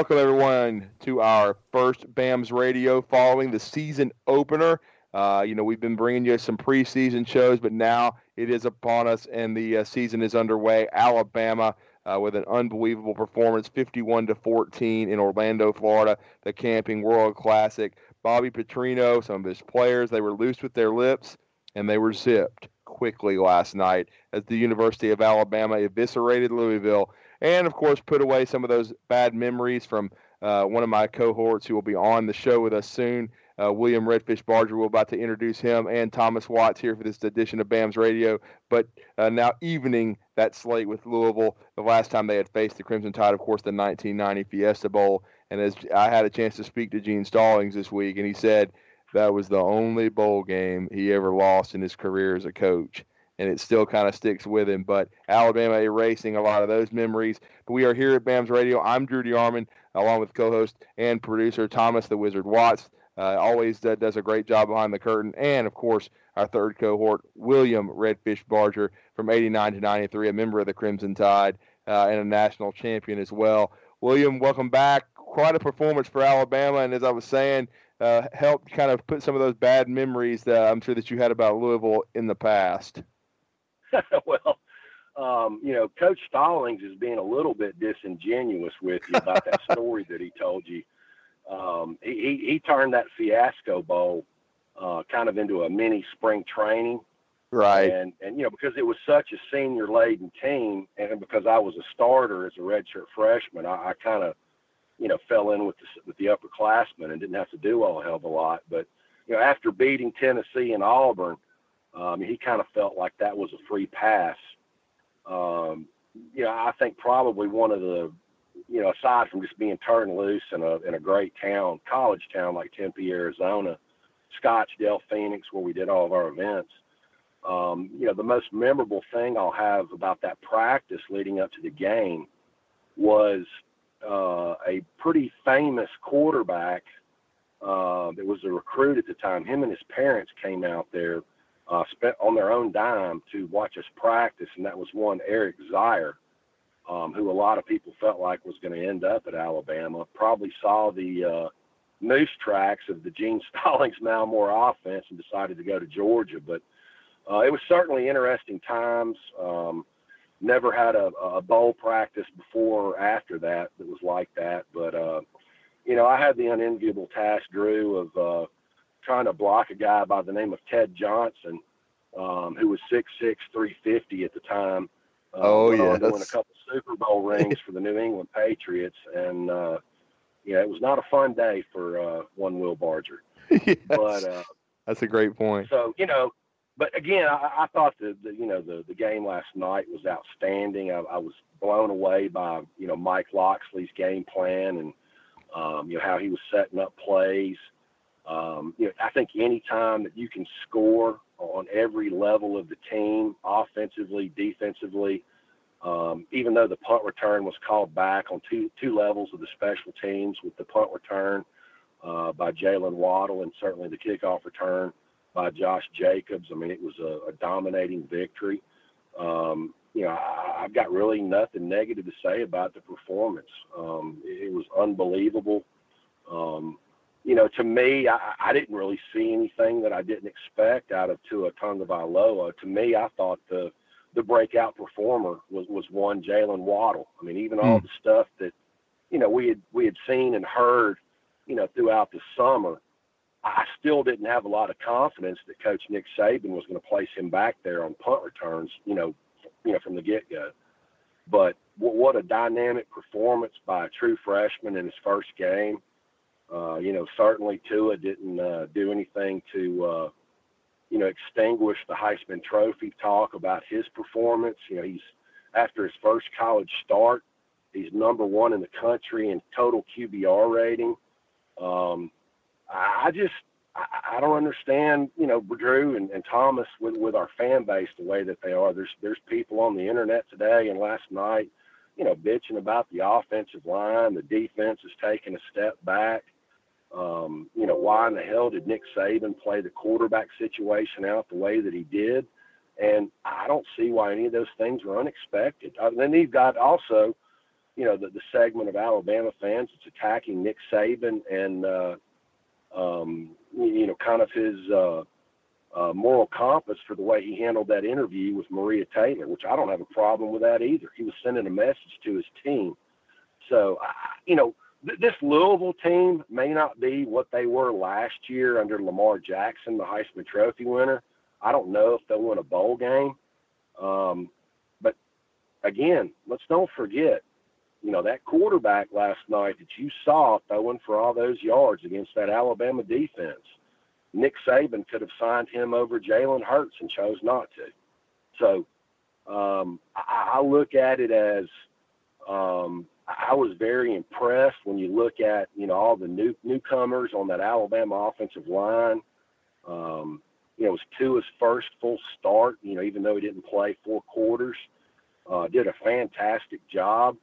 welcome everyone to our first BAMS radio following the season opener. Uh, you know, we've been bringing you some preseason shows, but now it is upon us and the uh, season is underway. Alabama uh, with an unbelievable performance, 51 to 14 in Orlando, Florida, the Camping World Classic. Bobby Petrino, some of his players, they were loose with their lips and they were zipped quickly last night as the University of Alabama eviscerated Louisville and of course put away some of those bad memories from uh, one of my cohorts who will be on the show with us soon. Uh, William Redfish Barger. We're about to introduce him and Thomas Watts here for this edition of BAMS Radio. But uh, now evening that slate with Louisville. The last time they had faced the Crimson Tide, of course, the 1990 Fiesta Bowl. And as I had a chance to speak to Gene Stallings this week, and he said that was the only bowl game he ever lost in his career as a coach and it still kind of sticks with him. But Alabama erasing a lot of those memories. But we are here at BAMS Radio. I'm Drew DeArmond, along with co-host and producer Thomas the Wizard Watts. Uh, always uh, does a great job behind the curtain, and of course our third cohort, William Redfish Barger, from '89 to '93, a member of the Crimson Tide uh, and a national champion as well. William, welcome back. Quite a performance for Alabama, and as I was saying, uh, helped kind of put some of those bad memories that I'm sure that you had about Louisville in the past. well, um, you know, Coach Stallings is being a little bit disingenuous with you about that story that he told you. Um, he, he, turned that fiasco bowl uh, kind of into a mini spring training. Right. And, and, you know, because it was such a senior laden team and because I was a starter as a redshirt freshman, I, I kind of, you know, fell in with the, with the upperclassmen and didn't have to do a hell of a lot. But, you know, after beating Tennessee and Auburn, um, he kind of felt like that was a free pass. Um, you know, I think probably one of the, you know, aside from just being turned loose in a in a great town, college town like Tempe, Arizona, Scottsdale, Phoenix, where we did all of our events. Um, you know, the most memorable thing I'll have about that practice leading up to the game was uh, a pretty famous quarterback uh, that was a recruit at the time. Him and his parents came out there uh, spent on their own dime to watch us practice, and that was one Eric Zeier, um, who a lot of people felt like was going to end up at Alabama. Probably saw the uh, moose tracks of the Gene Stallings Mal Moore offense and decided to go to Georgia. But uh, it was certainly interesting times. Um, never had a, a bowl practice before or after that that was like that. But uh, you know, I had the unenviable task, Drew, of uh, trying to block a guy by the name of Ted Johnson, um, who was 6'6", 350 at the time. Uh, oh yeah, doing a couple Super Bowl rings for the New England Patriots, and uh, yeah, it was not a fun day for uh, one Will Barger. yes. But uh, that's a great point. So you know, but again, I, I thought the, the you know the the game last night was outstanding. I, I was blown away by you know Mike Locksley's game plan and um, you know how he was setting up plays. Um, you know, I think any time that you can score on every level of the team, offensively, defensively, um, even though the punt return was called back on two two levels of the special teams, with the punt return uh, by Jaylen Waddle and certainly the kickoff return by Josh Jacobs. I mean, it was a, a dominating victory. Um, you know, I, have got really nothing negative to say about the performance. Um, it, it was unbelievable. Um, you know, to me, I, I didn't really see anything that I didn't expect out of Tua Tagovailoa. To me, I thought the the breakout performer was was one Jaylen Waddle. I mean, even all hmm. the stuff that you know we had we had seen and heard, you know, throughout the summer. I still didn't have a lot of confidence that Coach Nick Saban was going to place him back there on punt returns, you know, you know, from the get go. But what a dynamic performance by a true freshman in his first game. Uh, you know, certainly Tua didn't uh, do anything to, uh, you know, extinguish the Heisman Trophy talk about his performance. You know, he's after his first college start, he's number one in the country in total QBR rating. Um, I just I, I don't understand, you know, Drew and, and Thomas with with our fan base the way that they are. There's there's people on the internet today and last night, you know, bitching about the offensive line. The defense is taking a step back. Um, you know, why in the hell did Nick Saban play the quarterback situation out the way that he did? And I don't see why any of those things were unexpected. Uh, then you've got also, you know, the, the segment of Alabama fans that's attacking Nick Saban and, uh, um, you know, kind of his uh, uh, moral compass for the way he handled that interview with Maria Taylor, which I don't have a problem with that either. He was sending a message to his team. So, you know, this Louisville team may not be what they were last year under Lamar Jackson, the Heisman Trophy winner. I don't know if they'll win a bowl game. Um, but again, let's don't forget, you know, that quarterback last night that you saw throwing for all those yards against that Alabama defense. Nick Saban could have signed him over Jalen Hurts and chose not to. So um, I, I look at it as um, I was very impressed when you look at you know all the new newcomers on that Alabama offensive line. Um, you know, it was Tua's first full start. You know, even though he didn't play four quarters, uh, did a fantastic job.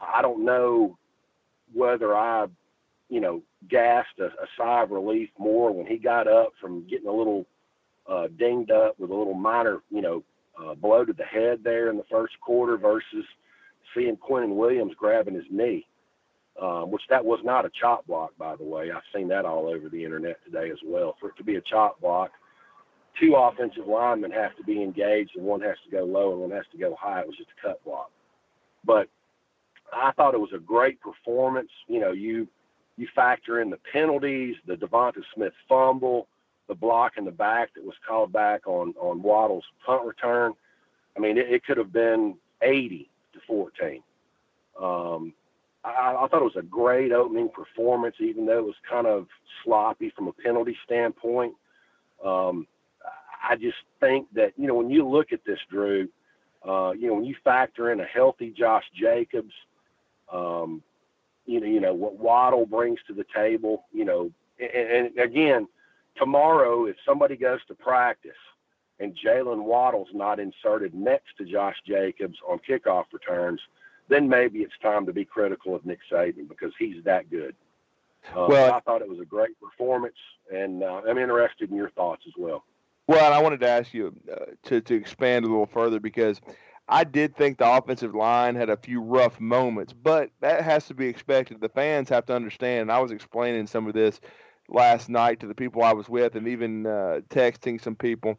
I don't know whether I, you know, gasped a, a sigh of relief more when he got up from getting a little uh, dinged up with a little minor, you know, uh, blow to the head there in the first quarter versus seeing Quinnen Williams grabbing his knee, um, which that was not a chop block, by the way. I've seen that all over the internet today as well. For it to be a chop block, two offensive linemen have to be engaged, and one has to go low and one has to go high. It was just a cut block, but I thought it was a great performance. You know, you you factor in the penalties, the Devonta Smith fumble, the block in the back that was called back on on Waddle's punt return. I mean, it, it could have been 80 to 14. Um, I, I thought it was a great opening performance, even though it was kind of sloppy from a penalty standpoint. Um, I just think that you know when you look at this, Drew, uh, you know when you factor in a healthy Josh Jacobs, um, you know, you know what Waddle brings to the table. You know, and, and again, tomorrow if somebody goes to practice and Jaylen Waddle's not inserted next to Josh Jacobs on kickoff returns, then maybe it's time to be critical of Nick Saban because he's that good. Uh, well, I thought it was a great performance, and uh, I'm interested in your thoughts as well. Well, I wanted to ask you uh, to to expand a little further because I did think the offensive line had a few rough moments, but that has to be expected. The fans have to understand. And I was explaining some of this last night to the people I was with, and even uh, texting some people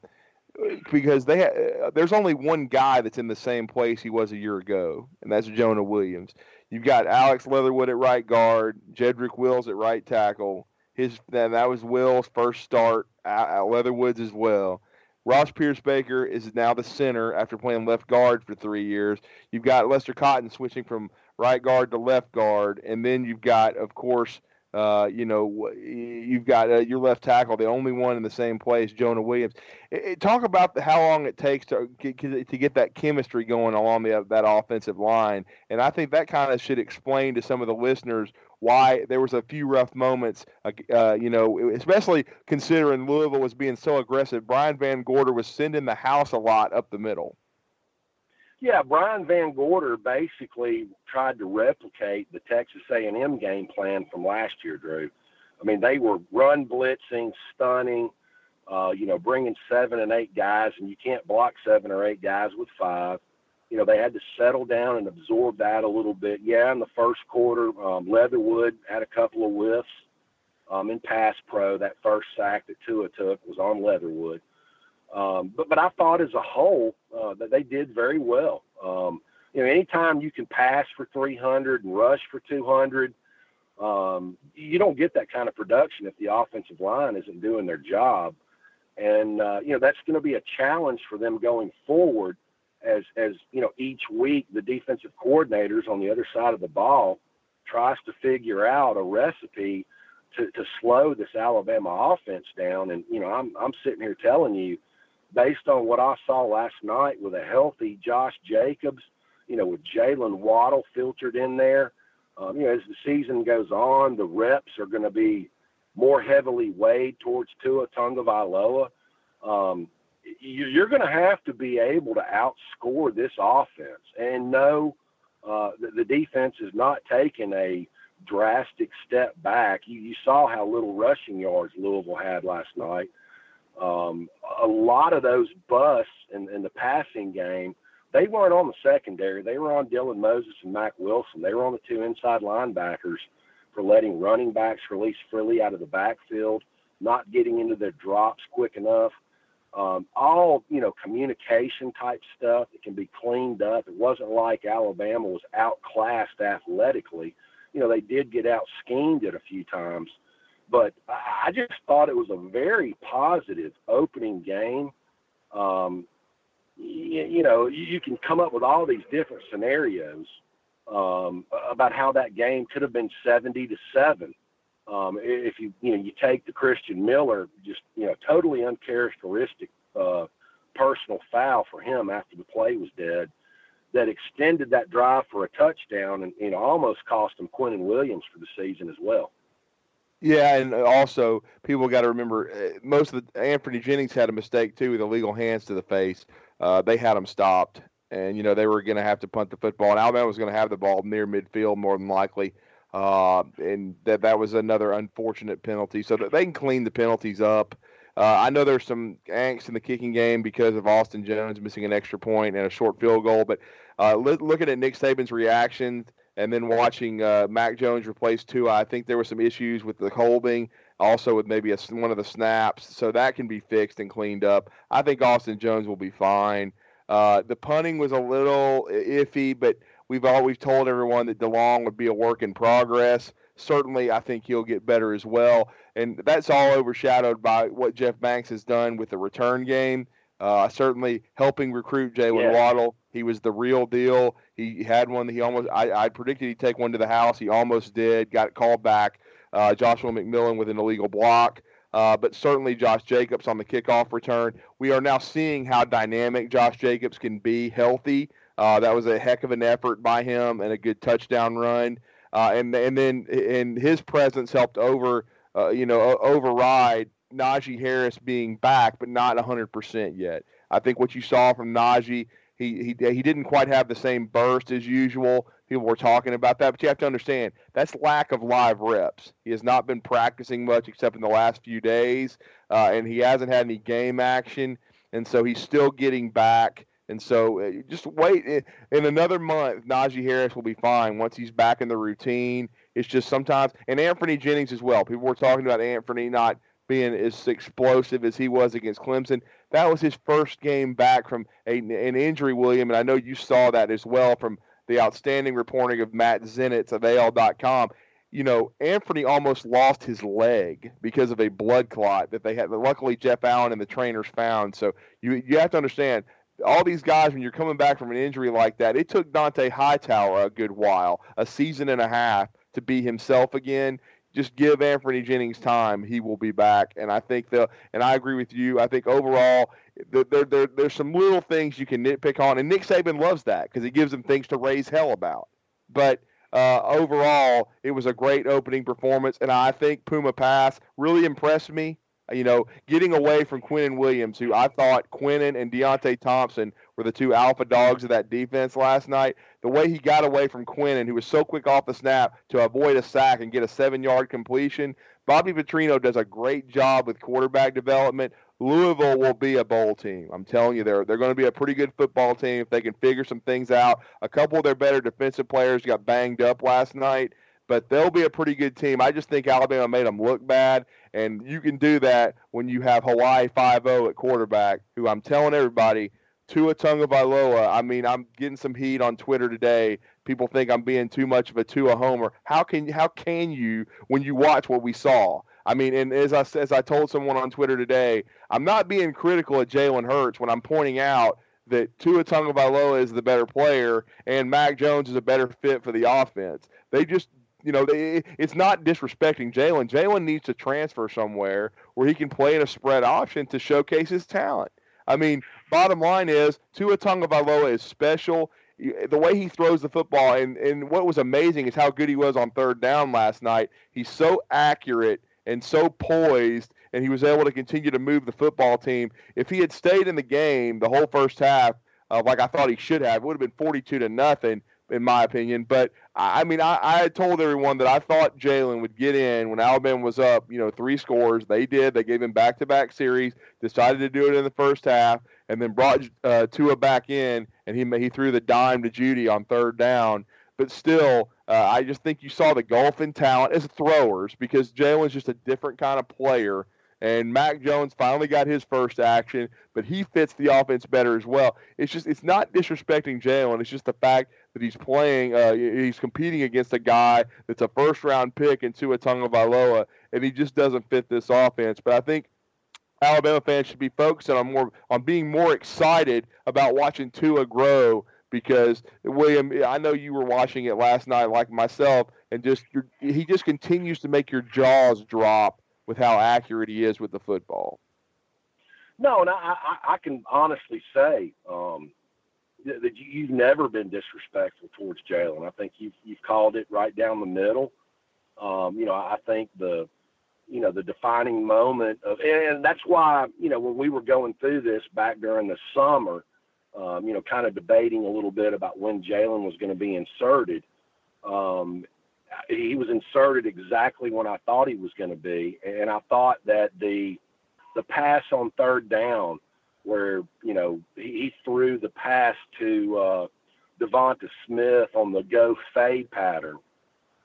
because they ha- uh, there's only one guy that's in the same place he was a year ago, and that's Jonah Williams. You've got Alex Leatherwood at right guard, Jedrick Wills at right tackle. His that, that was Will's first start. Uh, Leatherwood's as well. Ross Pierschbacher is now the center after playing left guard for three years. You've got Lester Cotton switching from right guard to left guard, and then you've got, of course, uh, you know, you've got uh, your left tackle, the only one in the same place, Jonah Williams. It, it, talk about how long it takes to get, to get that chemistry going along the, that offensive line, and I think that kind of should explain to some of the listeners why there was a few rough moments, uh, uh, you know, especially considering Louisville was being so aggressive. Brian VanGorder was sending the house a lot up the middle. Yeah, Brian VanGorder basically tried to replicate the Texas A&M game plan from last year, Drew. I mean, they were run blitzing, stunning, uh, you know, bringing seven and eight guys, and you can't block seven or eight guys with five you know, they had to settle down and absorb that a little bit. Yeah, in the first quarter, um, Leatherwood had a couple of whiffs um, in pass pro. That first sack that Tua took was on Leatherwood. Um, but but I thought as a whole uh, that they did very well. Um, you know, anytime you can pass for 300 and rush for 200, um, you don't get that kind of production if the offensive line isn't doing their job. And uh, you know that's going to be a challenge for them going forward as as you know each week the defensive coordinators on the other side of the ball tries to figure out a recipe to, to slow this Alabama offense down. And you know I'm I'm sitting here telling you, based on what I saw last night with a healthy Josh Jacobs, you know with Jaylen Waddle filtered in there, um, you know as the season goes on, the reps are going to be more heavily weighed towards Tua Tagovailoa. Um, you're going to have to be able to outscore this offense and know uh, that the defense is not taking a drastic step back. You, you saw how little rushing yards Louisville had last night. Um, a lot of those busts in, in the passing game, they weren't on the secondary. They were on Dylan Moses and Mack Wilson. They were on the two inside linebackers for letting running backs release freely out of the backfield, not getting into their drops quick enough. Um, all you know, communication type stuff that can be cleaned up. It wasn't like Alabama was outclassed athletically. You know, they did get out schemed it a few times, but I just thought it was a very positive opening game. Um, you, you know, you can come up with all these different scenarios um, about how that game could have been 70 to seven. Um, if you you know you take the Christian Miller, just you know totally uncharacteristic uh, personal foul for him after the play was dead, that extended that drive for a touchdown and you know almost cost him Quinnen Williams for the season as well. Yeah, and also people got to remember uh, most of the Anfernee Jennings had a mistake too with illegal hands to the face. Uh, they had him stopped, and you know they were going to have to punt the football, and Alabama was going to have the ball near midfield more than likely. Uh, and that that was another unfortunate penalty. So they can clean the penalties up. Uh, I know there's some angst in the kicking game because of Austin Jones missing an extra point and a short field goal. But uh, looking at Nick Saban's reaction and then watching uh, Mac Jones replace Tua, I think there were some issues with the holding, also with maybe a, one of the snaps. So that can be fixed and cleaned up. I think Austin Jones will be fine. Uh, the punting was a little iffy, but we've always told everyone that DeLong would be a work in progress. Certainly, I think he'll get better as well. And that's all overshadowed by what Jeff Banks has done with the return game. Uh, certainly helping recruit Jaylen yeah. Waddle. He was the real deal. He had one that he almost, I, I predicted he'd take one to the house. He almost did, got called back. Uh, Joshua McMillon with an illegal block. Uh, but certainly Josh Jacobs on the kickoff return. We are now seeing how dynamic Josh Jacobs can be healthy. Uh, that was a heck of an effort by him and a good touchdown run. Uh, and and then and his presence helped over uh, you know override Najee Harris being back, but not 100% yet. I think what you saw from Najee, he he he didn't quite have the same burst as usual. People were talking about that, but you have to understand that's lack of live reps. He has not been practicing much except in the last few days, uh, and he hasn't had any game action, and so he's still getting back. And so uh, just wait in another month. Najee Harris will be fine once he's back in the routine. It's just sometimes, and Anthony Jennings as well. People were talking about Anthony not being as explosive as he was against Clemson. That was his first game back from a, an injury, William, and I know you saw that as well from the outstanding reporting of Matt Zenitz of AL.com. You know, Anthony almost lost his leg because of a blood clot that they had. Luckily, Jeff Allen and the trainers found. So you you have to understand all these guys when you're coming back from an injury like that. It took Dont'a Hightower a good while, a season and a half, to be himself again. Just give Anfernee Jennings time; he will be back. And I think the and I agree with you. I think overall, there, there, there's some little things you can nitpick on, and Nick Saban loves that because he gives them things to raise hell about. But uh, overall, it was a great opening performance, and I think Jawon Pass really impressed me. You know, getting away from Quinnen Williams, who I thought Quinnen and Deionte Thompson were the two alpha dogs of that defense last night. The way he got away from Quinnen, who was so quick off the snap to avoid a sack and get a seven yard completion. Bobby Petrino does a great job with quarterback development. Louisville will be a bowl team. I'm telling you, they're they're going to be a pretty good football team if they can figure some things out. A couple of their better defensive players got banged up last night, but they'll be a pretty good team. I just think Alabama made them look bad, and you can do that when you have Hawaii 5-0 at quarterback, who I'm telling everybody, Tua Tagovailoa. I mean, I'm getting some heat on Twitter today. People think I'm being too much of a Tua homer. How can how can you when you watch what we saw? I mean, and as I as I told someone on Twitter today, I'm not being critical of Jalen Hurts when I'm pointing out that Tua Tagovailoa is the better player and Mac Jones is a better fit for the offense. They just you know, they, it's not disrespecting Jalen. Jalen needs to transfer somewhere where he can play in a spread option to showcase his talent. I mean, bottom line is Tua Tagovailoa is special. The way he throws the football, and, and what was amazing is how good he was on third down last night. He's so accurate and so poised, and he was able to continue to move the football team. If he had stayed in the game the whole first half, uh, like I thought he should have, it would have been 42 to nothing in my opinion. But I mean, I, I told everyone that I thought Jalen would get in when Alabama was up, you know, three scores. They did. They gave him back-to-back series. Decided to do it in the first half, and then brought uh, Tua back in, and he he threw the dime to Jeudy on third down. But still, uh, I just think you saw the golf in talent as throwers because Jalen's just a different kind of player. And Mac Jones finally got his first action, but he fits the offense better as well. It's just it's not disrespecting Jalen. It's just the fact that he's playing, uh, he's competing against a guy that's a first round pick in Tua Tagovailoa, and he just doesn't fit this offense. But I think Alabama fans should be focusing on more on being more excited about watching Tua grow because William, I know you were watching it last night like myself, and just he just continues to make your jaws drop with how accurate he is with the football. No, and I, I, I can honestly say um, that, you've never been disrespectful towards Jalen. I think you've you've called it right down the middle. Um, you know, I think the you know the defining moment of, and that's why you know when we were going through this back during the summer, um, you know, kind of debating a little bit about when Jalen was going to be inserted. Um, he was inserted exactly when I thought he was going to be, and I thought that the the pass on third down, where you know he, threw the pass to uh, Devonta Smith on the go fade pattern,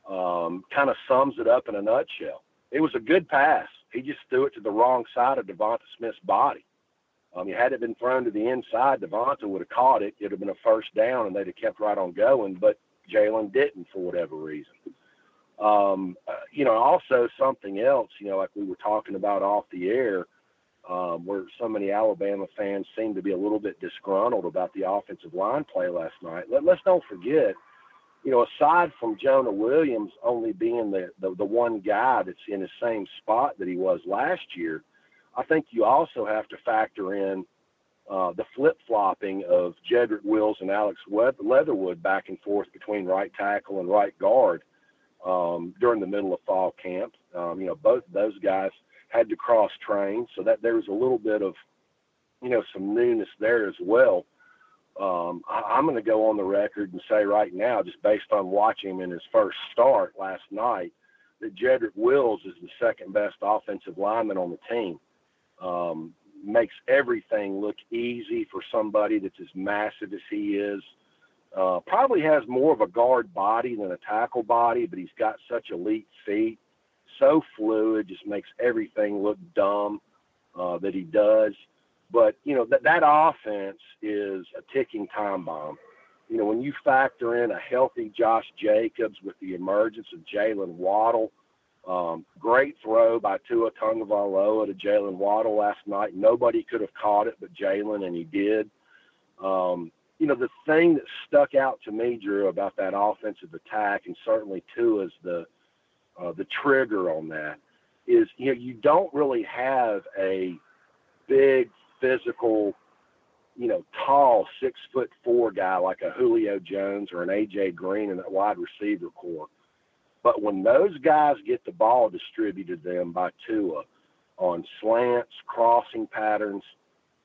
um, kind of sums it up in a nutshell. It was a good pass. He just threw it to the wrong side of Devonta Smith's body. Um, had it been thrown to the inside, Devonta would have caught it. It'd have been a first down, and they'd have kept right on going. But Jalen didn't for whatever reason. Um, uh, you know, also something else. You know, like we were talking about off the air, um, where so many Alabama fans seem to be a little bit disgruntled about the offensive line play last night. Let, let's don't forget you know, aside from Jonah Williams only being the, the, the one guy that's in the same spot that he was last year, I think you also have to factor in uh, the flip flopping of Jedrick Wills and Alex Leatherwood back and forth between right tackle and right guard um, during the middle of fall camp. Um, you know, both those guys had to cross train, so that there was a little bit of, you know, some newness there as well um, I, am going to go on the record and say right now, just based on watching him in his first start last night, that Jedrick Wills is the second best offensive lineman on the team. Um, makes everything look easy for somebody that's as massive as he is. Uh, probably has more of a guard body than a tackle body, but he's got such elite feet, so fluid, just makes everything look dumb uh, that he does. But you know that that offense is a ticking time bomb. You know when you factor in a healthy Josh Jacobs with the emergence of Jaylen Waddle, um, great throw by Tua Tagovailoa to Jaylen Waddle last night. Nobody could have caught it but Jalen, and he did. Um, you know the thing that stuck out to me, Drew, about that offensive attack, and certainly Tua's the uh, the trigger on that, is you know you don't really have a big physical, you know, tall six foot four guy like a Julio Jones or an AJ Green in that wide receiver core. But when those guys get the ball distributed to them by Tua on slants, crossing patterns,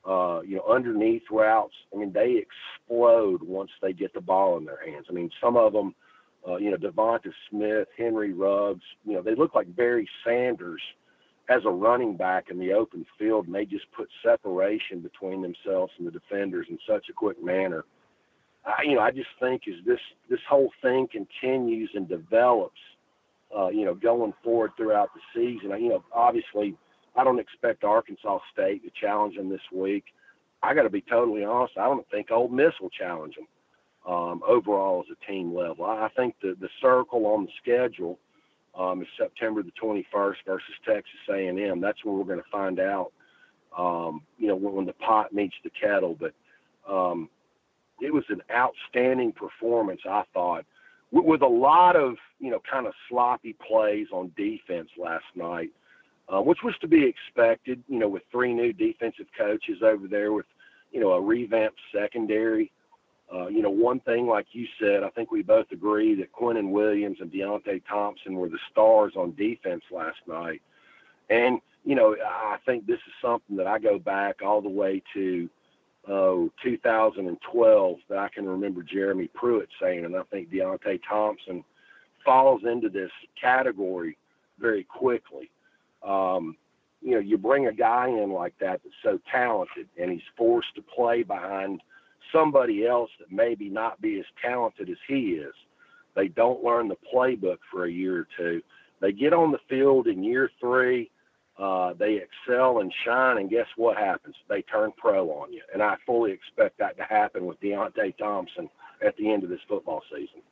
uh, you know, underneath routes, I mean, they explode once they get the ball in their hands. I mean, some of them, uh, you know, Devonta Smith, Henry Ruggs, you know, they look like Barry Sanders as a running back in the open field, and they just put separation between themselves and the defenders in such a quick manner. I, you know, I just think as this this whole thing continues and develops, uh, you know, going forward throughout the season. You know, obviously, I don't expect Arkansas State to challenge them this week. I got to be totally honest. I don't think Ole Miss will challenge them um, overall as a team level. I think the the circle on the schedule um, is September the 21st versus Texas A&M. That's when we're going to find out, um, you know, when, when, the pot meets the kettle. But um, it was an outstanding performance, I thought, with, with, a lot of, you know, kind of sloppy plays on defense last night, uh, which was to be expected, you know, with three new defensive coaches over there with, you know, a revamped secondary. Uh, you know, one thing, like you said, I think we both agree that Quinnen Williams and Deionte Thompson were the stars on defense last night. And, you know, I think this is something that I go back all the way to uh, 2012 that I can remember Jeremy Pruitt saying, and I think Deionte Thompson falls into this category very quickly. Um, you know, you bring a guy in like that that's so talented and he's forced to play behind somebody else that maybe not be as talented as he is. They don't learn the playbook for a year or two. They get on the field in year three, uh, they excel and shine, and guess what happens? They turn pro on you. And I fully expect that to happen with Deionte Thompson at the end of this football season.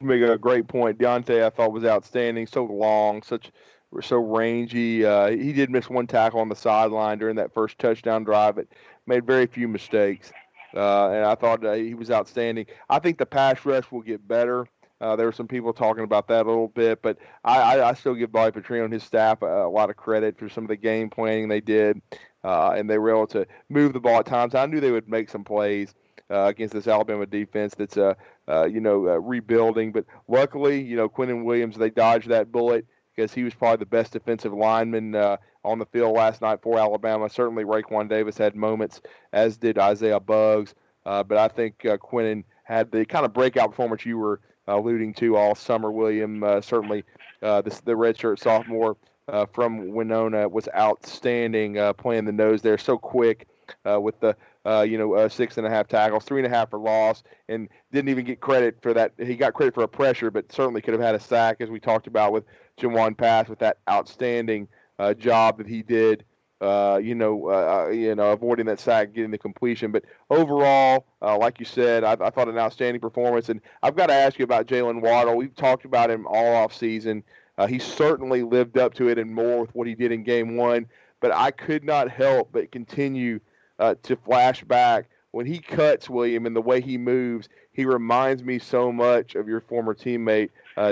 You make a great point. Deionte, I thought was outstanding. So long, such so rangy. Uh, he did miss one tackle on the sideline during that first touchdown drive, but made very few mistakes. Uh, and I thought he was outstanding. I think the pass rush will get better. Uh, there were some people talking about that a little bit, but I, I, I still give Bobby Petrino and his staff a, a, lot of credit for some of the game planning they did, uh, and they were able to move the ball at times. I knew they would make some plays uh, against this Alabama defense that's uh, uh, you know uh, rebuilding, but luckily you know Quinnen Williams they dodged that bullet because he was probably the best defensive lineman uh, on the field last night for Alabama. Certainly Raekwon Davis had moments, as did Isaiah Buggs, uh, but I think uh, Quinnen had the kind of breakout performance you were alluding to all summer. William, uh, certainly uh, this, the redshirt sophomore uh, from Wenonah was outstanding playing the nose there, so quick with the uh, you know, uh, six and a half tackles, three and a half for loss, and didn't even get credit for that. He got credit for a pressure, but certainly could have had a sack, as we talked about with Jawon Pass, with that outstanding uh, job that he did uh, you know, uh, uh, you know, avoiding that sack, getting the completion. But overall, like you said, I, I, thought an outstanding performance. And I've got to ask you about Jaylen Waddle. We've talked about him all off season. He certainly lived up to it and more with what he did in Game One. But I could not help but continue uh, to flash back when he cuts William and the way he moves. He reminds me so much of your former teammate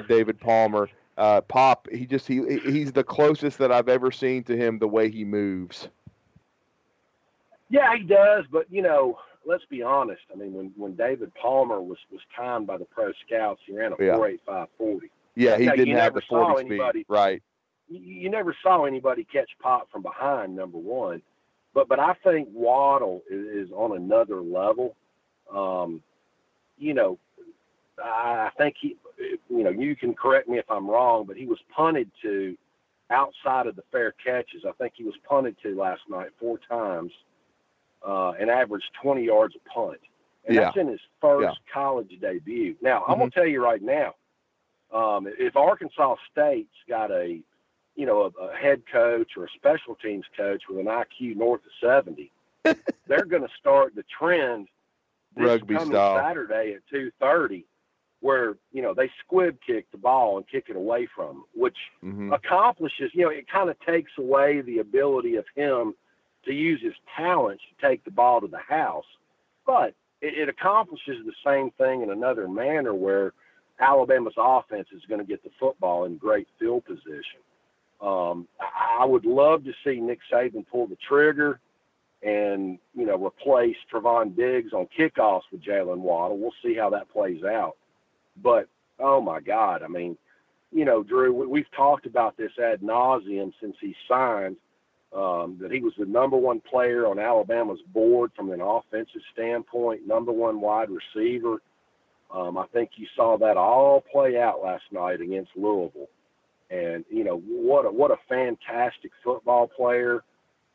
David Palmer uh, Pop, he just he he's the closest that I've ever seen to him the way he moves. Yeah, he does, but you know, let's be honest. I mean, when when David Palmer was was timed by the pro scouts, he ran a yeah. four eight five forty. Yeah, he didn't have the forty speed. Anybody, right. You, you never saw anybody catch Pop from behind. Number one, but but I think Waddle is, is on another level. Um, you know, I think he you know, you can correct me if I'm wrong, but he was punted to outside of the fair catches. I think he was punted to last night four times uh, and averaged 20 yards a punt. And yeah. that's in his first yeah. college debut. Now, mm-hmm. I'm going to tell you right now, um, if Arkansas State's got a, you know, a, a, head coach or a special teams coach with an IQ north of 70, they're going to start the trend this Rugby coming style. Saturday at 2:30 where you know they squib kick the ball and kick it away from him, which mm-hmm. accomplishes you know it kind of takes away the ability of him to use his talents to take the ball to the house, but it, it accomplishes the same thing in another manner where Alabama's offense is going to get the football in great field position. Um, I would love to see Nick Saban pull the trigger and you know replace Trevon Diggs on kickoffs with Jaylen Waddle. We'll see how that plays out. But oh my God, I mean, you know, Drew, we, have talked about this ad nauseum since he signed. Um, that he was the number one player on Alabama's board from an offensive standpoint, number one wide receiver. Um, I think you saw that all play out last night against Louisville, and you know what a what a fantastic football player.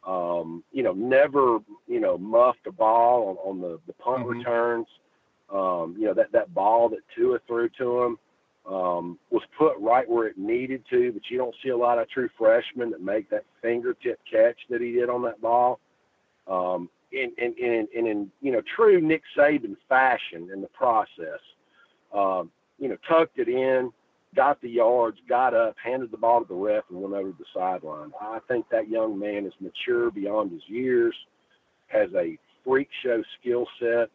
Um, you know, never you know muffed a ball on, on the the punt mm-hmm. returns. Um, you know, that, that ball that Tua threw to him um, was put right where it needed to, but you don't see a lot of true freshmen that make that fingertip catch that he did on that ball. Um, in, in, in, in, in you know, true Nick Saban fashion in the process. Um, you know, tucked it in, got the yards, got up, handed the ball to the ref, and went over to the sideline. I think that young man is mature beyond his years, has a freak show skill set,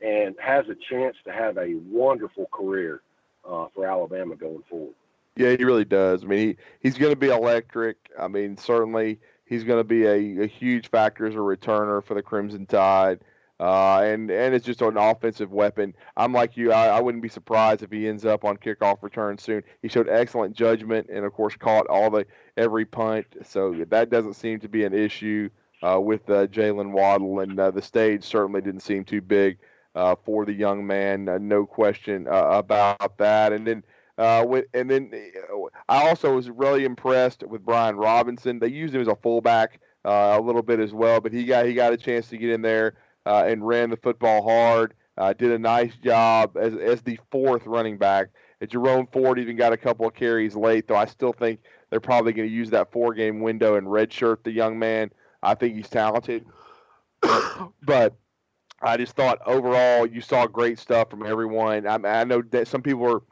and has a chance to have a wonderful career uh, for Alabama going forward. Yeah, he really does. I mean, he, he's going to be electric. I mean, certainly he's going to be a, a huge factor as a returner for the Crimson Tide. Uh, and and it's just an offensive weapon. I'm like you. I, I wouldn't be surprised if he ends up on kickoff return soon. He showed excellent judgment and of course caught all the every punt. So that doesn't seem to be an issue uh, with uh, Jaylen Waddle, and uh, the stage certainly didn't seem too big uh, for the young man. Uh, no question about that. And then with, and then I also was really impressed with Brian Robinson. They used him as a fullback a little bit as well, but he got he got a chance to get in there uh, and ran the football hard. Uh, did a nice job as as the fourth running back. And Jerome Ford even got a couple of carries late, though I still think they're probably going to use that four game window and redshirt the young man. I think he's talented. but I just thought overall you saw great stuff from everyone. I, I know that some people were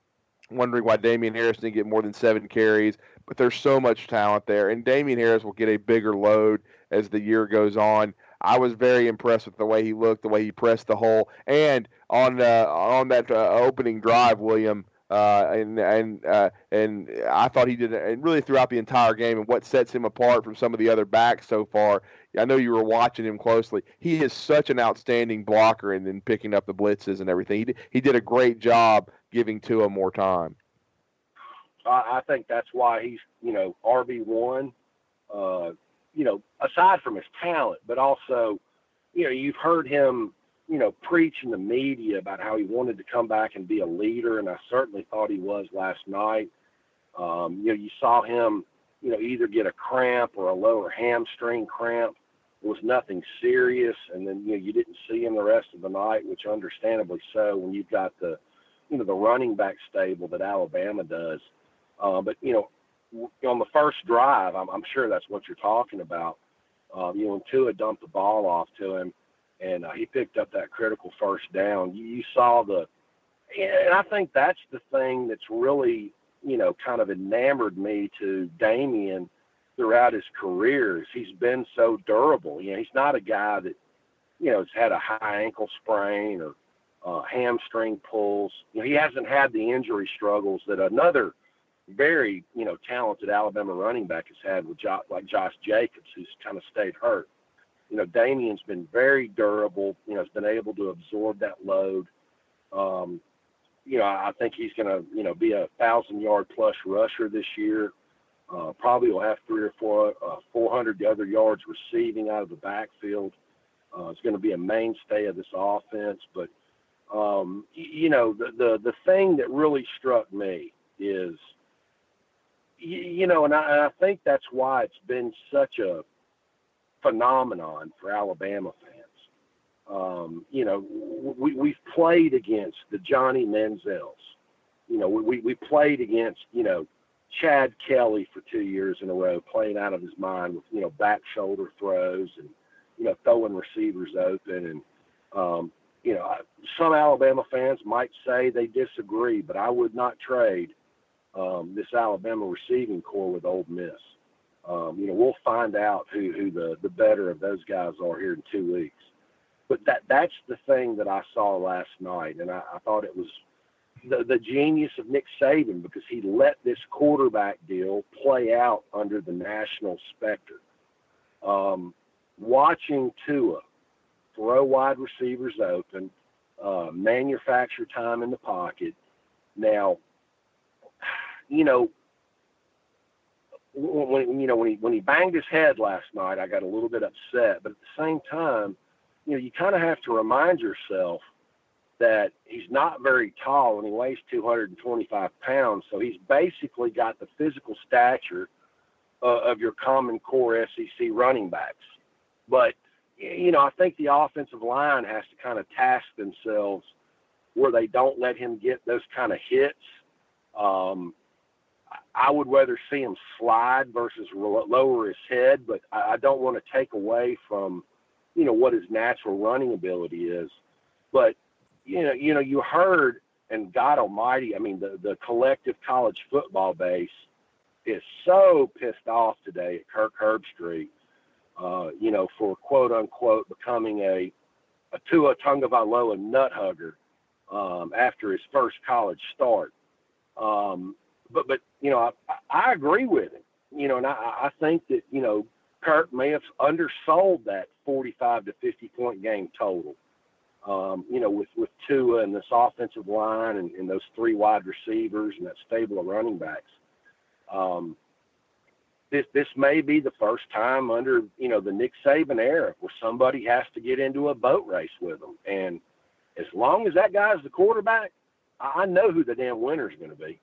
wondering why Damien Harris didn't get more than seven carries, but there's so much talent there, and Damien Harris will get a bigger load as the year goes on. I was very impressed with the way he looked, the way he pressed the hole, and on uh, on that uh, opening drive, William. Uh, and and uh, and I thought he did, and really throughout the entire game, and what sets him apart from some of the other backs so far. I know you were watching him closely. He is such an outstanding blocker, and then picking up the blitzes and everything. He did, he did a great job giving Tua more time. I, I think that's why he's you know RB one. Uh, you know, aside from his talent, but also, you know, you've heard him you know, preach in the media about how he wanted to come back and be a leader, and I certainly thought he was last night. Um, you know, you saw him, you know, either get a cramp or a lower hamstring cramp. It was nothing serious, and then you know you didn't see him the rest of the night, which understandably so when you've got the, you know, the running back stable that Alabama does. Uh, but you know, on the first drive, I'm, I'm sure that's what you're talking about. Uh, you know, when Tua dumped the ball off to him and uh, he picked up that critical first down. You, you saw the, and I think that's the thing that's really, you know, kind of enamored me to Damien throughout his career. Is he's been so durable. You know, he's not a guy that, you know, has had a high ankle sprain or uh, hamstring pulls. You know, he hasn't had the injury struggles that another very, you know, talented Alabama running back has had with jo- like Josh Jacobs, who's kind of stayed hurt you know, Damien's been very durable. You know, has been able to absorb that load. Um, you know, I think he's going to, you know, be a thousand yard plus rusher this year. Uh, probably will have three or four, uh, 400 other yards receiving out of the backfield. Uh, it's going to be a mainstay of this offense. But, um, you know, the, the, the thing that really struck me you, know, and I, and I think that's why it's been such a, phenomenon for Alabama fans. Um, you know, we, we've played against the Johnny Manziels. You know, we, we played against, you know, Chad Kelly for two years in a row, playing out of his mind with, you know, back shoulder throws and, you know, throwing receivers open. And, um, you know, some Alabama fans might say they disagree, but I would not trade um, this Alabama receiving core with Ole Miss um, you know, we'll find out who, who the, the better of those guys are here in two weeks. But that that's the thing that I saw last night, and I, I thought it was the, the genius of Nick Saban because he let this quarterback deal play out under the national specter. Um, watching Tua throw wide receivers open, uh, manufacture time in the pocket. Now, you know, when you know when he when he banged his head last night, I got a little bit upset. But at the same time, you know, you kind of have to remind yourself that he's not very tall and he weighs 225 pounds. So he's basically got the physical stature uh, of your common core SEC running backs. But you know, I think the offensive line has to kind of task themselves where they don't let him get those kind of hits. Um, I would rather see him slide versus lower his head, but I don't want to take away from, you know, what his natural running ability is. But you know, you know, you heard, and God Almighty, I mean, the the collective college football base is so pissed off today at Kirk Herbstreit, uh, you know, for quote unquote becoming a a Tua Tagovailoa nut hugger um, after his first college start. Um, but but you know, I, I agree with him. You know, and I, I think that you know Kirk may have undersold that 45 to 50 point game total. Um, you know, with with Tua and this offensive line and, and those three wide receivers and that stable of running backs. Um, this this may be the first time under you know the Nick Saban era where somebody has to get into a boat race with them. And as long as that guy's the quarterback, I know who the damn winner's going to be.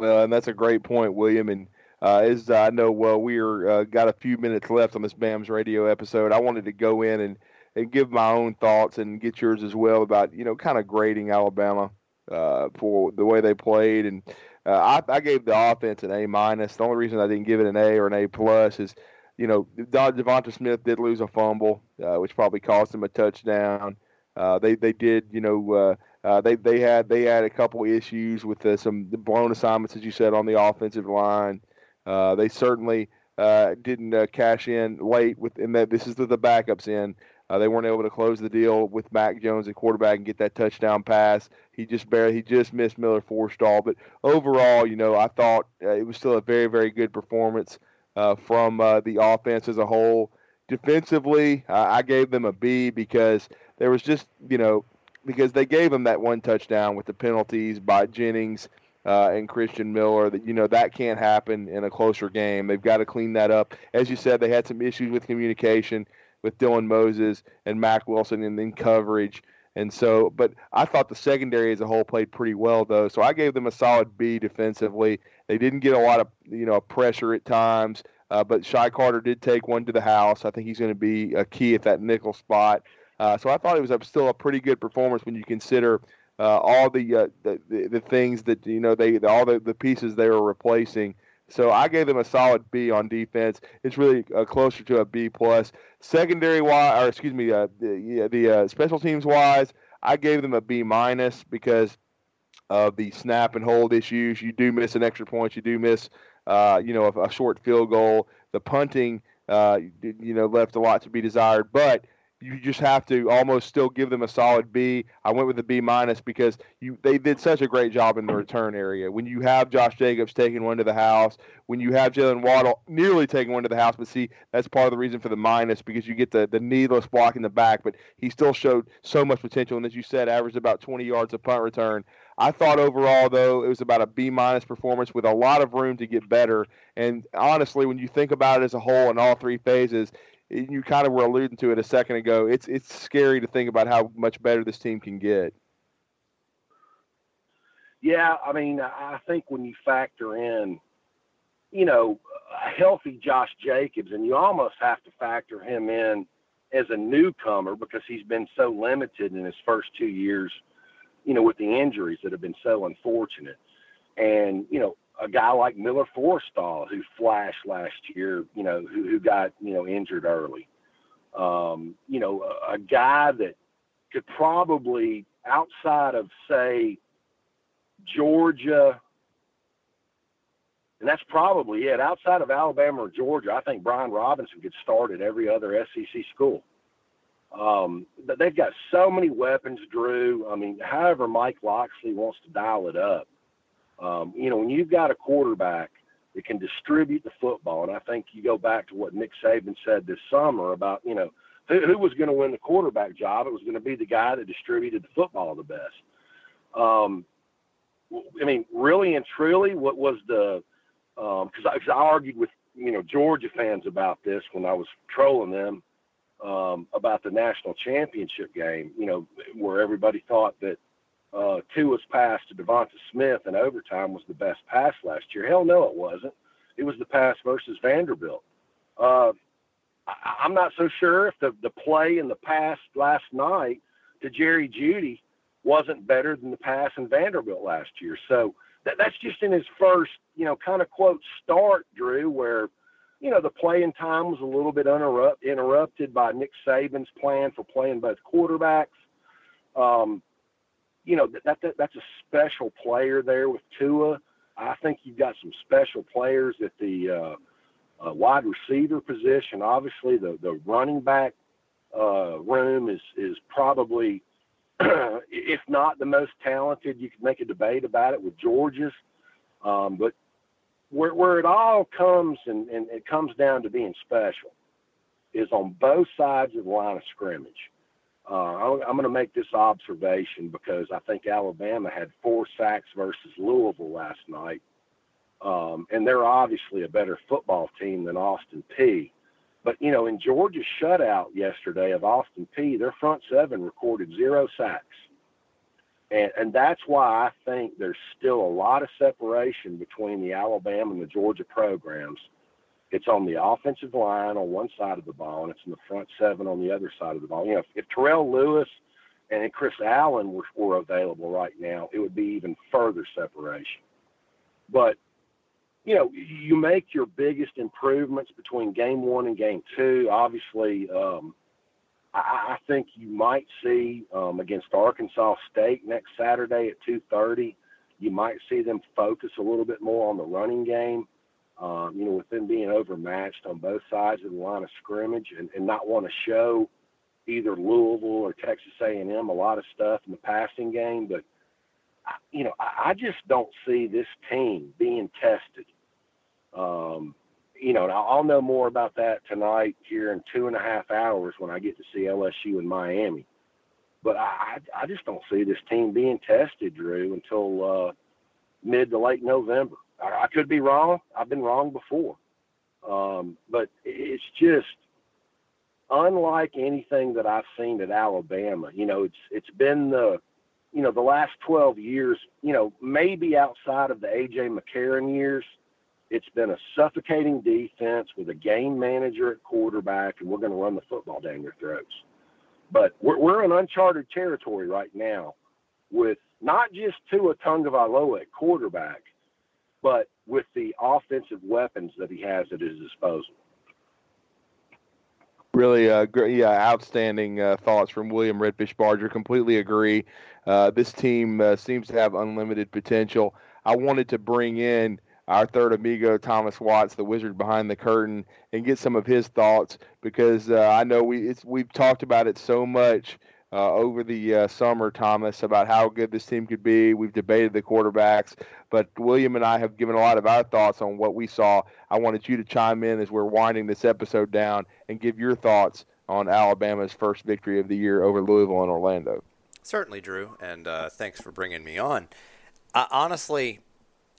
Well, and that's a great point, William. And uh, as I know, well, we're uh, got a few minutes left on this BAMS radio episode. I wanted to go in and, and give my own thoughts and get yours as well about you know kind of grading Alabama uh, for the way they played. And uh, I, I gave the offense an A minus. The only reason I didn't give it an A or an A plus is you know Devonta Smith did lose a fumble, uh, which probably cost him a touchdown. Uh, they they did you know uh, they they had they had a couple issues with uh, some blown assignments, as you said, on the offensive line. Uh, they certainly uh, didn't uh, cash in late with in that this is the, the backups in. They weren't able to close the deal with Mac Jones at quarterback and get that touchdown pass. He just barely he just missed Miller Forristall. But overall, you know, I thought it was still a very very good performance from the offense as a whole. Defensively, I gave them a B because there was just you know because they gave him that one touchdown with the penalties by Jennings uh, and Christian Miller. That you know that can't happen in a closer game. They've got to clean that up. As you said, they had some issues with communication with Dylan Moses and Mack Wilson and then coverage. And so, but I thought the secondary as a whole played pretty well, though. So I gave them a solid B defensively. They didn't get a lot of you know pressure at times, uh, but Shy Carter did take one to the house. I think he's going to be a key at that nickel spot. Uh, so I thought it was a, still a pretty good performance when you consider uh, all the, uh, the, the, the things that you know they all the, the pieces they were replacing. So I gave them a solid B on defense. It's really uh, closer to a B plus. Secondary wise, or excuse me, uh, the the uh, special teams wise, I gave them a B minus because of the snap and hold issues. You do miss an extra point. You do miss, uh, you know, a, a, short field goal. The punting, uh, you know, left a lot to be desired. But you just have to almost still give them a solid B. I went with a B minus because you they did such a great job in the return area. When you have Josh Jacobs taking one to the house, when you have Jaylen Waddle nearly taking one to the house, but see that's part of the reason for the minus because you get the the needless block in the back. But he still showed so much potential, and as you said, averaged about 20 yards of punt return. I thought overall though it was about a B minus performance with a lot of room to get better. And honestly, when you think about it as a whole in all three phases, you kind of were alluding to it a second ago. It's it's scary to think about how much better this team can get. Yeah, I mean, I think when you factor in, you know, a healthy Josh Jacobs, and you almost have to factor him in as a newcomer because he's been so limited in his first two years, you know, with the injuries that have been so unfortunate. And, you know, a guy like Miller Forristall who flashed last year, you know, who, who got, you know, injured early. Um, you know, a, a guy that could probably, outside of, say, Georgia, and that's probably it. Outside of Alabama or Georgia, I think Brian Robinson could start at every other SEC school. Um, but they've got so many weapons, Drew. I mean, however Mike Locksley wants to dial it up, um, you know, when you've got a quarterback that can distribute the football, and I think you go back to what Nick Saban said this summer about, you know, who, who was going to win the quarterback job? It was going to be the guy that distributed the football the best. Um, I mean, really and truly, what was the because um, I, I argued with you know Georgia fans about this when I was trolling them um, about the national championship game. You know, where everybody thought that uh, Tua's pass to DeVonta Smith in overtime was the best pass last year. Hell no, it wasn't. It was the pass versus Vanderbilt. Uh, I, I'm not so sure if the, the play in the pass last night to Jerry Jeudy wasn't better than the pass in Vanderbilt last year. So that, that's just in his first, you know, kind of quote start, Drew, where, you know, the playing time was a little bit uninterrupt, interrupted by Nick Saban's plan for playing both quarterbacks. Um, you know that, that that's a special player there with Tua. I think you've got some special players at the uh, uh, wide receiver position. Obviously, the the running back uh, room is is probably, if not the most talented. You could make a debate about it with Georgia's, um, but where where it all comes and, and it comes down to being special is on both sides of the line of scrimmage. Uh, I'm going to make this observation because I think Alabama had four sacks versus Louisville last night. Um, and they're obviously a better football team than Austin Peay. But, you know, in Georgia's shutout yesterday of Austin Peay, their front seven recorded zero sacks. And, and that's why I think there's still a lot of separation between the Alabama and the Georgia programs. It's on the offensive line on one side of the ball, and it's in the front seven on the other side of the ball. You know, if, if Terrell Lewis and Chris Allen were, were available right now, it would be even further separation. But you know, you make your biggest improvements between game one and game two. Obviously, um, I, I think you might see um, against Arkansas State next Saturday at 2:30. You might see them focus a little bit more on the running game. Um, you know, with them being overmatched on both sides of the line of scrimmage, and, and not want to show either Louisville or Texas A&M a lot of stuff in the passing game. But you know, I, I just don't see this team being tested. Um, you know, I'll know more about that tonight here in two and a half hours when I get to see LSU in Miami. But I, I just don't see this team being tested, Drew, until uh, mid to late November. I, I could be wrong. I've been wrong before. Um, but it's just unlike anything that I've seen at Alabama. You know, it's it's been the you know the last 12 years. You know, maybe outside of the AJ McCarron years – it's been a suffocating defense with a game manager at quarterback, and we're going to run the football down your throats. But we're, we're in uncharted territory right now with not just Tua Tagovailoa at quarterback, but with the offensive weapons that he has at his disposal. Really, uh, great, yeah, outstanding uh, thoughts from William Redfish Barger. Completely agree. Uh, this team uh, seems to have unlimited potential. I wanted to bring in our third amigo, Thomas Watts, the wizard behind the curtain, and get some of his thoughts because uh, I know we we've talked about it so much uh, over the uh, summer, Thomas, about how good this team could be. We've debated the quarterbacks, but William and I have given a lot of our thoughts on what we saw. I wanted you to chime in as we're winding this episode down and give your thoughts on Alabama's first victory of the year over Louisville and Orlando. Certainly, Drew, and uh, thanks for bringing me on. Honestly,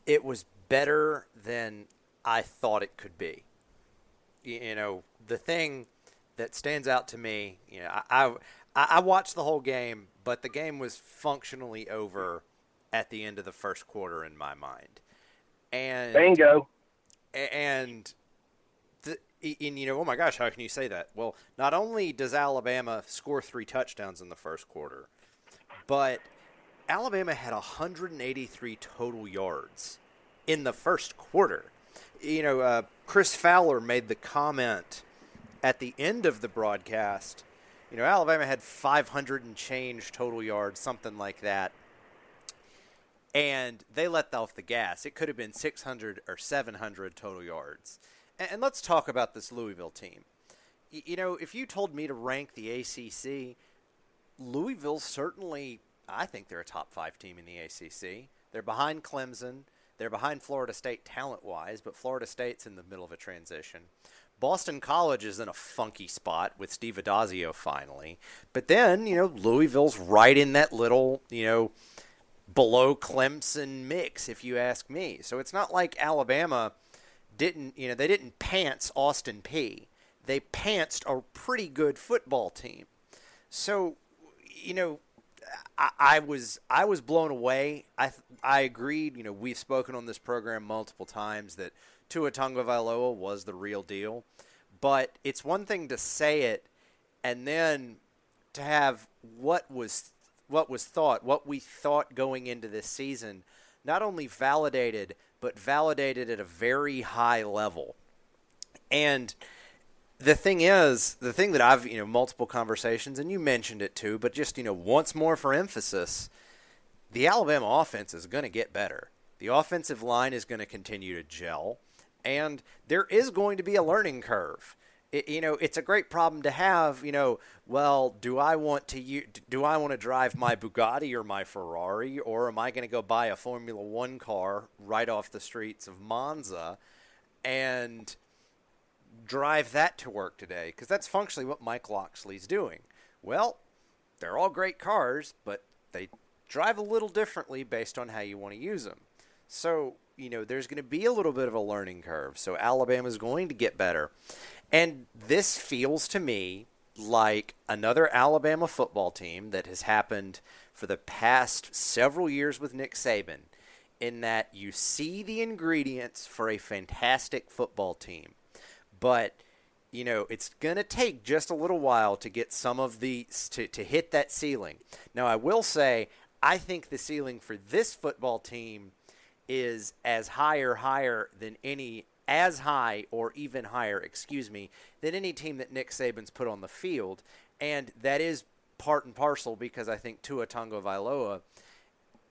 it was better than I thought it could be. You know, the thing that stands out to me, you know, I, I, I watched the whole game, but the game was functionally over at the end of the first quarter in my mind. And bingo. And the, and you know, oh my gosh, how can you say that? Well, not only does Alabama score three touchdowns in the first quarter, but Alabama had 183 total yards in the first quarter. You know, uh, Chris Fowler made the comment at the end of the broadcast. You know, Alabama had 500 and change total yards, something like that. And they let off the gas. It could have been 600 or 700 total yards. And, and let's talk about this Louisville team. Y- you know, if you told me to rank the ACC, Louisville certainly, I think they're a top five team in the ACC. They're behind Clemson. They're behind Florida State talent wise, but Florida State's in the middle of a transition. Boston College is in a funky spot with Steve Addazio finally. But then, you know, Louisville's right in that little, you know, below Clemson mix, if you ask me. So it's not like Alabama didn't, you know, they didn't pants Austin Peay They pantsed a pretty good football team. So, you know, I, I, was I was blown away. I I agreed. You know, we've spoken on this program multiple times that Tua Tagovailoa was the real deal, but it's one thing to say it, and then to have what was what was thought, what we thought going into this season, not only validated but validated at a very high level, and the thing is, the thing that I've, you know, multiple conversations, and you mentioned it too, but just, you know, once more for emphasis, the Alabama offense is going to get better. The offensive line is going to continue to gel, and there is going to be a learning curve. It, you know, it's a great problem to have. You know, well, do I want to do I want to drive my Bugatti or my Ferrari, or am I going to go buy a Formula One car right off the streets of Monza? And drive that to work today because that's functionally what Mike Locksley's doing. Well, they're all great cars, but they drive a little differently based on how you want to use them. So, you know, there's going to be a little bit of a learning curve. So, Alabama's going to get better. And this feels to me like another Alabama football team that has happened for the past several years with Nick Saban, in that you see the ingredients for a fantastic football team, but you know it's going to take just a little while to get some of the to, to hit that ceiling. Now I will say I think the ceiling for this football team is as high or higher than any as high or even higher, excuse me, than any team that Nick Saban's put on the field. And that is part and parcel because I think Tua Tagovailoa,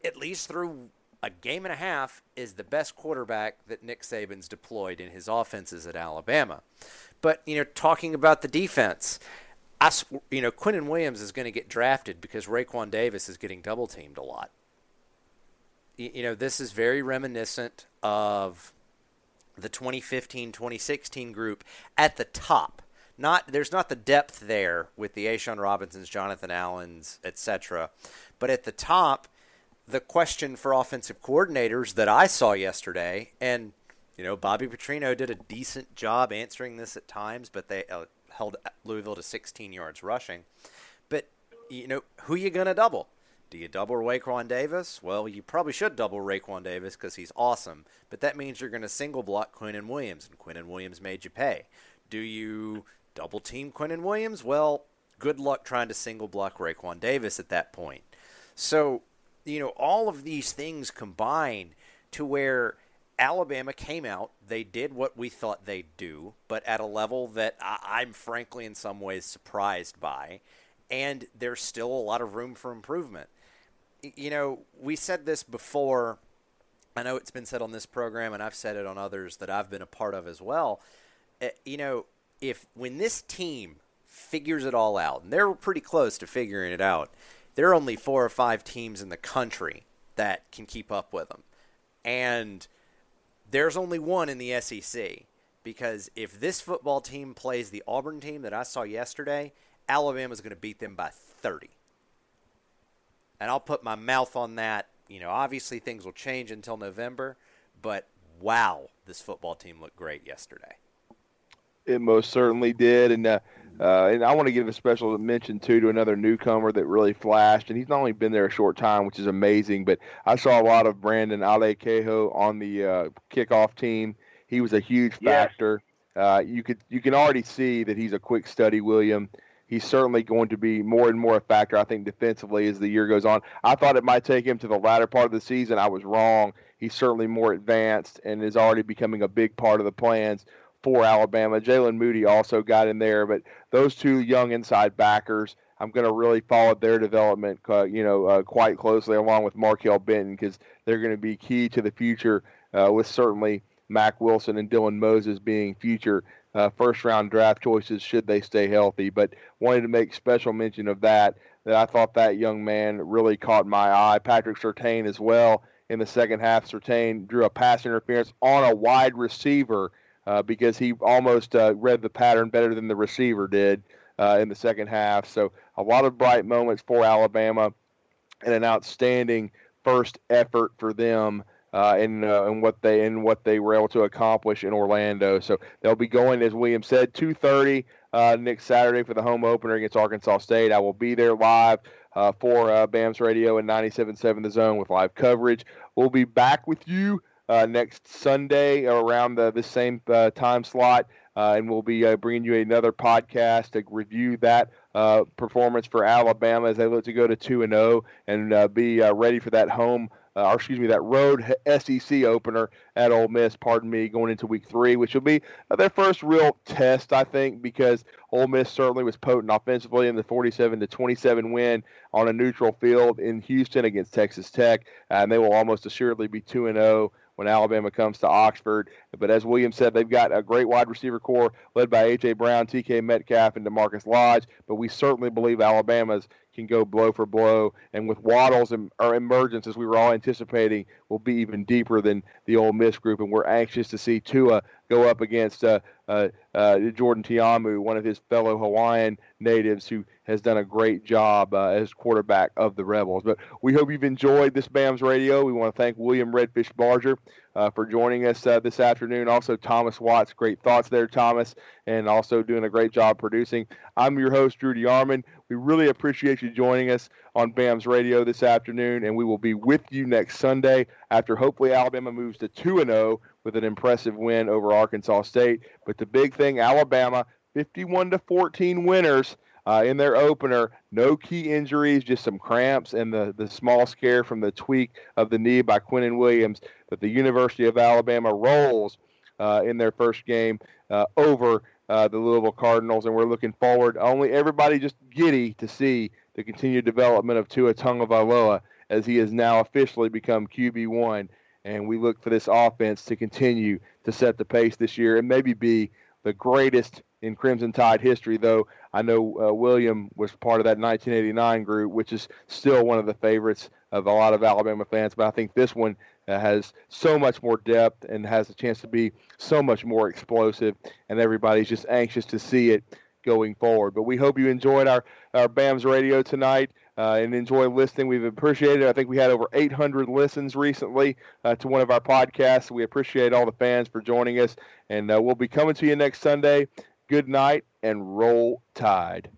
at least through a game and a half, is the best quarterback that Nick Saban's deployed in his offenses at Alabama. But, you know, talking about the defense, I, you know, Quinnen Williams is going to get drafted because Raekwon Davis is getting double teamed a lot. You know, this is very reminiscent of the 2015 2016 group at the top. Not there's not the depth there with the A'Shawn Robinsons, Jonathan Allens, etc. But at the top, the question for offensive coordinators that I saw yesterday, and you know Bobby Petrino did a decent job answering this at times, but they uh, held Louisville to 16 yards rushing. But you know who you gonna double? Do you double Raekwon Davis? Well, you probably should double Raekwon Davis because he's awesome, but that means you're going to single block Quinnen Williams, and Quinnen Williams made you pay. Do you double team Quinnen Williams? Well, good luck trying to single block Raekwon Davis at that point. So, you know, all of these things combine to where Alabama came out. They did what we thought they'd do, but at a level that I- am frankly in some ways surprised by. And there's still a lot of room for improvement you know, we said this before. I know it's been said on this program, and I've said it on others that I've been a part of as well. Uh, you know, if when this team figures it all out, and they're pretty close to figuring it out, there are only four or five teams in the country that can keep up with them. And there's only one in the SEC because if this football team plays the Auburn team that I saw yesterday, Alabama's going to beat them by 30 and I'll put my mouth on that. You know, obviously things will change until November, but wow, this football team looked great yesterday. It most certainly did, and uh, uh, and I want to give a special mention too to another newcomer that really flashed, and he's not only been there a short time, which is amazing, but I saw a lot of Brandon Ale Kaho on the uh, kickoff team. He was a huge factor. Yes. Uh, you could you can already see that he's a quick study, William he's certainly going to be more and more a factor, I think, defensively as the year goes on. I thought it might take him to the latter part of the season. I was wrong. He's certainly more advanced and is already becoming a big part of the plans for Alabama. Jaylen Moody also got in there, but those two young inside backers, I'm going to really follow their development, uh, you know, uh, quite closely, along with Markail Benton, because they're going to be key to the future. Uh, with certainly Mack Wilson and Dylan Moses being future uh, first round draft choices should they stay healthy. But wanted to make special mention of that. That I thought that young man really caught my eye. Patrick Surtain as well in the second half. Surtain drew a pass interference on a wide receiver uh, because he almost uh, read the pattern better than the receiver did uh, in the second half. So a lot of bright moments for Alabama and an outstanding first effort for them uh, in uh, in what they in what they were able to accomplish in Orlando. So they'll be going, as William said, 2:30 uh, next Saturday for the home opener against Arkansas State. I will be there live uh, for uh, BAMS Radio and 97.7 The Zone with live coverage. We'll be back with you uh, next Sunday around the, the same uh, time slot, and we'll be bringing you another podcast to review that performance for Alabama as they look to go to 2 and 0 and be ready for that home uh, or excuse me, that road SEC opener at Ole Miss, pardon me, going into week three, which will be uh, their first real test, I think, because Ole Miss certainly was potent offensively in the 47 to 27 win on a neutral field in Houston against Texas Tech, and they will almost assuredly be 2 and 0 when Alabama comes to Oxford. But as William said, they've got a great wide receiver corps led by A.J. Brown, D.K. Metcalf, and DaMarkus Lodge. But we certainly believe Alabama's can go blow for blow. And with Waddle's em- or emergence, as we were all anticipating, will be even deeper than the Ole Miss group. And we're anxious to see Tua go up against uh, uh, uh, Jordan Ta'amu, one of his fellow Hawaiian natives who has done a great job uh, as quarterback of the Rebels. But we hope you've enjoyed this BAMS radio. We want to thank William Redfish Barger uh, for joining us uh, this afternoon. Also, Thomas Watts, great thoughts there, Thomas, and also doing a great job producing. I'm your host, Drew DeArmond. We really appreciate you joining us on BAMS Radio this afternoon, and we will be with you next Sunday after hopefully Alabama moves to 2 0 with an impressive win over Arkansas State. But the big thing, Alabama, 51 to 14 winners uh, in their opener. No key injuries, just some cramps and the, the small scare from the tweak of the knee by Quinnen Williams. But the University of Alabama rolls uh, in their first game uh, over uh, the Louisville Cardinals, and we're looking forward. Only everybody just giddy to see the continued development of Tua Tagovailoa as he has now officially become QB one. And we look for this offense to continue to set the pace this year and maybe be the greatest in Crimson Tide history, though I know uh, William was part of that 1989 group, which is still one of the favorites of a lot of Alabama fans. But I think this one uh, has so much more depth and has a chance to be so much more explosive, and everybody's just anxious to see it going forward. But we hope you enjoyed our, our BAMS radio tonight. Uh, and enjoy listening. We've appreciated it. I think we had over 800 listens recently uh, to one of our podcasts. We appreciate all the fans for joining us, and uh, we'll be coming to you next Sunday good night, and roll tide.